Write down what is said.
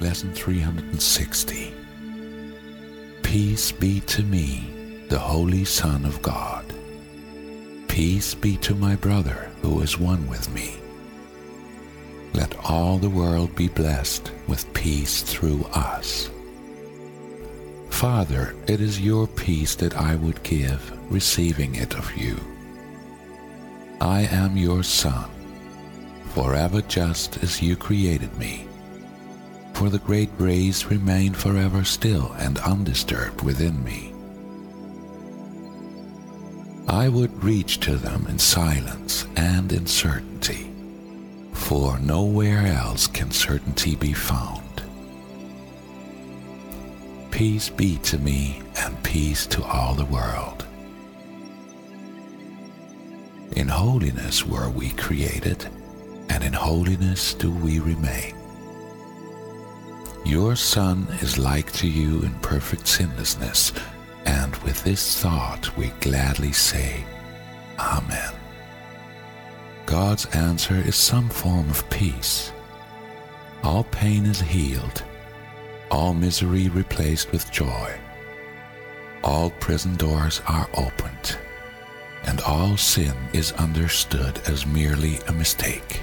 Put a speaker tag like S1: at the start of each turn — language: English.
S1: Lesson 360 Peace be to me, the Holy Son of God. Peace be to my brother who is one with me. Let all the world be blessed with peace through us. Father, it is your peace that I would give, receiving it of you. I am your Son, forever just as you created me. For the great rays remain forever still and undisturbed within me. I would reach to them in silence and in certainty, for nowhere else can certainty be found. Peace be to me and peace to all the world. In holiness were we created, and in holiness do we remain. Your Son is like to you in perfect sinlessness, and with this thought we gladly say, Amen. God's answer is some form of peace. All pain is healed, all misery replaced with joy. All prison doors are opened, and all sin is understood as merely a mistake.